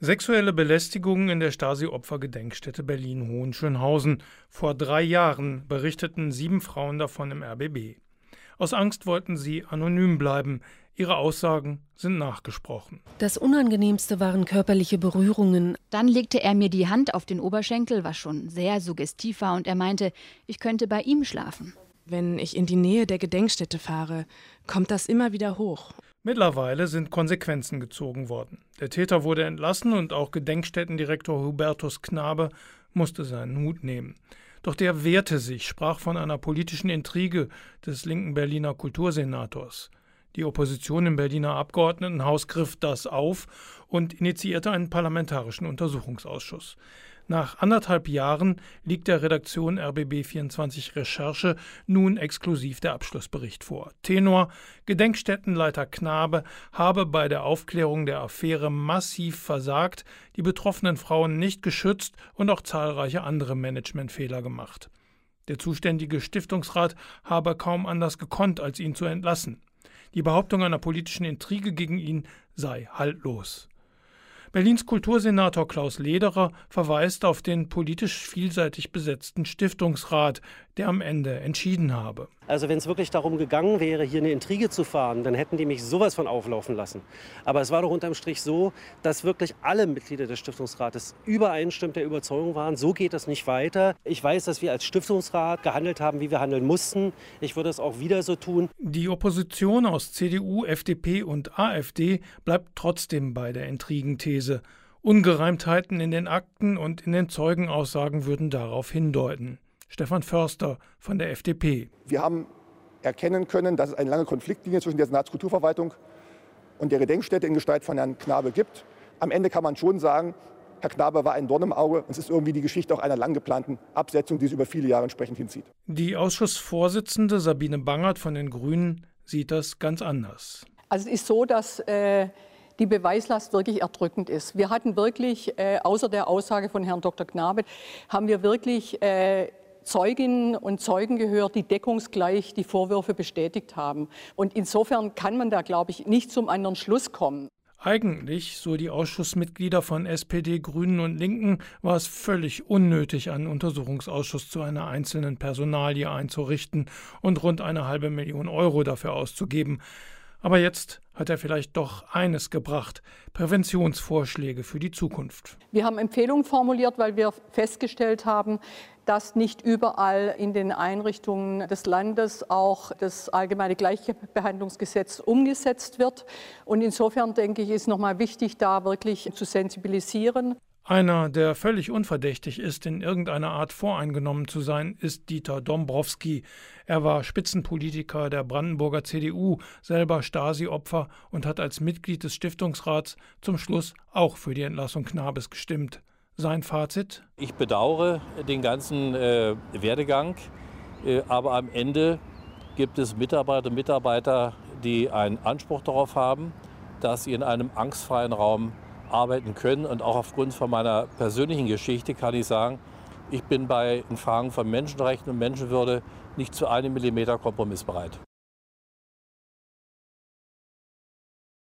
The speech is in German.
Sexuelle Belästigungen in der Stasi-Opfer-Gedenkstätte Berlin-Hohenschönhausen. Vor drei Jahren berichteten sieben Frauen davon im RBB. Aus Angst wollten sie anonym bleiben. Ihre Aussagen sind nachgesprochen. Das Unangenehmste waren körperliche Berührungen. Dann legte er mir die Hand auf den Oberschenkel, was schon sehr suggestiv war, und er meinte, ich könnte bei ihm schlafen. Wenn ich in die Nähe der Gedenkstätte fahre, kommt das immer wieder hoch. Mittlerweile sind Konsequenzen gezogen worden. Der Täter wurde entlassen und auch Gedenkstättendirektor Hubertus Knabe musste seinen Hut nehmen. Doch der wehrte sich, sprach von einer politischen Intrige des linken Berliner Kultursenators. Die Opposition im Berliner Abgeordnetenhaus griff das auf und initiierte einen parlamentarischen Untersuchungsausschuss. Nach anderthalb Jahren liegt der Redaktion RBB24 Recherche nun exklusiv der Abschlussbericht vor. Tenor Gedenkstättenleiter Knabe habe bei der Aufklärung der Affäre massiv versagt, die betroffenen Frauen nicht geschützt und auch zahlreiche andere Managementfehler gemacht. Der zuständige Stiftungsrat habe kaum anders gekonnt, als ihn zu entlassen. Die Behauptung einer politischen Intrige gegen ihn sei haltlos. Berlins Kultursenator Klaus Lederer verweist auf den politisch vielseitig besetzten Stiftungsrat, der am Ende entschieden habe. Also wenn es wirklich darum gegangen wäre, hier eine Intrige zu fahren, dann hätten die mich sowas von auflaufen lassen. Aber es war doch unterm Strich so, dass wirklich alle Mitglieder des Stiftungsrates übereinstimmend der Überzeugung waren, so geht es nicht weiter. Ich weiß, dass wir als Stiftungsrat gehandelt haben, wie wir handeln mussten. Ich würde es auch wieder so tun. Die Opposition aus CDU, FDP und AfD bleibt trotzdem bei der Intrigenthese. Ungereimtheiten in den Akten und in den Zeugenaussagen würden darauf hindeuten. Stefan Förster von der FDP. Wir haben erkennen können, dass es eine lange Konfliktlinie zwischen der Senatskulturverwaltung und der Gedenkstätte in Gestalt von Herrn Knabe gibt. Am Ende kann man schon sagen, Herr Knabe war ein Dorn im Auge. Es ist irgendwie die Geschichte auch einer lang geplanten Absetzung, die sich über viele Jahre entsprechend hinzieht. Die Ausschussvorsitzende Sabine Bangert von den Grünen sieht das ganz anders. Also es ist so, dass äh, die Beweislast wirklich erdrückend ist. Wir hatten wirklich, äh, außer der Aussage von Herrn Dr. Knabe, haben wir wirklich äh, Zeuginnen und Zeugen gehört, die deckungsgleich die Vorwürfe bestätigt haben. Und insofern kann man da, glaube ich, nicht zum anderen Schluss kommen. Eigentlich, so die Ausschussmitglieder von SPD, Grünen und Linken, war es völlig unnötig, einen Untersuchungsausschuss zu einer einzelnen Personalie einzurichten und rund eine halbe Million Euro dafür auszugeben. Aber jetzt hat er vielleicht doch eines gebracht, Präventionsvorschläge für die Zukunft. Wir haben Empfehlungen formuliert, weil wir festgestellt haben, dass nicht überall in den Einrichtungen des Landes auch das allgemeine Gleichbehandlungsgesetz umgesetzt wird. Und insofern denke ich, ist nochmal wichtig, da wirklich zu sensibilisieren. Einer, der völlig unverdächtig ist, in irgendeiner Art voreingenommen zu sein, ist Dieter Dombrowski. Er war Spitzenpolitiker der Brandenburger CDU, selber Stasi-Opfer und hat als Mitglied des Stiftungsrats zum Schluss auch für die Entlassung Knabes gestimmt. Sein Fazit? Ich bedauere den ganzen äh, Werdegang, äh, aber am Ende gibt es Mitarbeiter und Mitarbeiter, die einen Anspruch darauf haben, dass sie in einem angstfreien Raum arbeiten können. Und auch aufgrund von meiner persönlichen Geschichte kann ich sagen, ich bin bei Fragen von Menschenrechten und Menschenwürde nicht zu einem Millimeter kompromissbereit.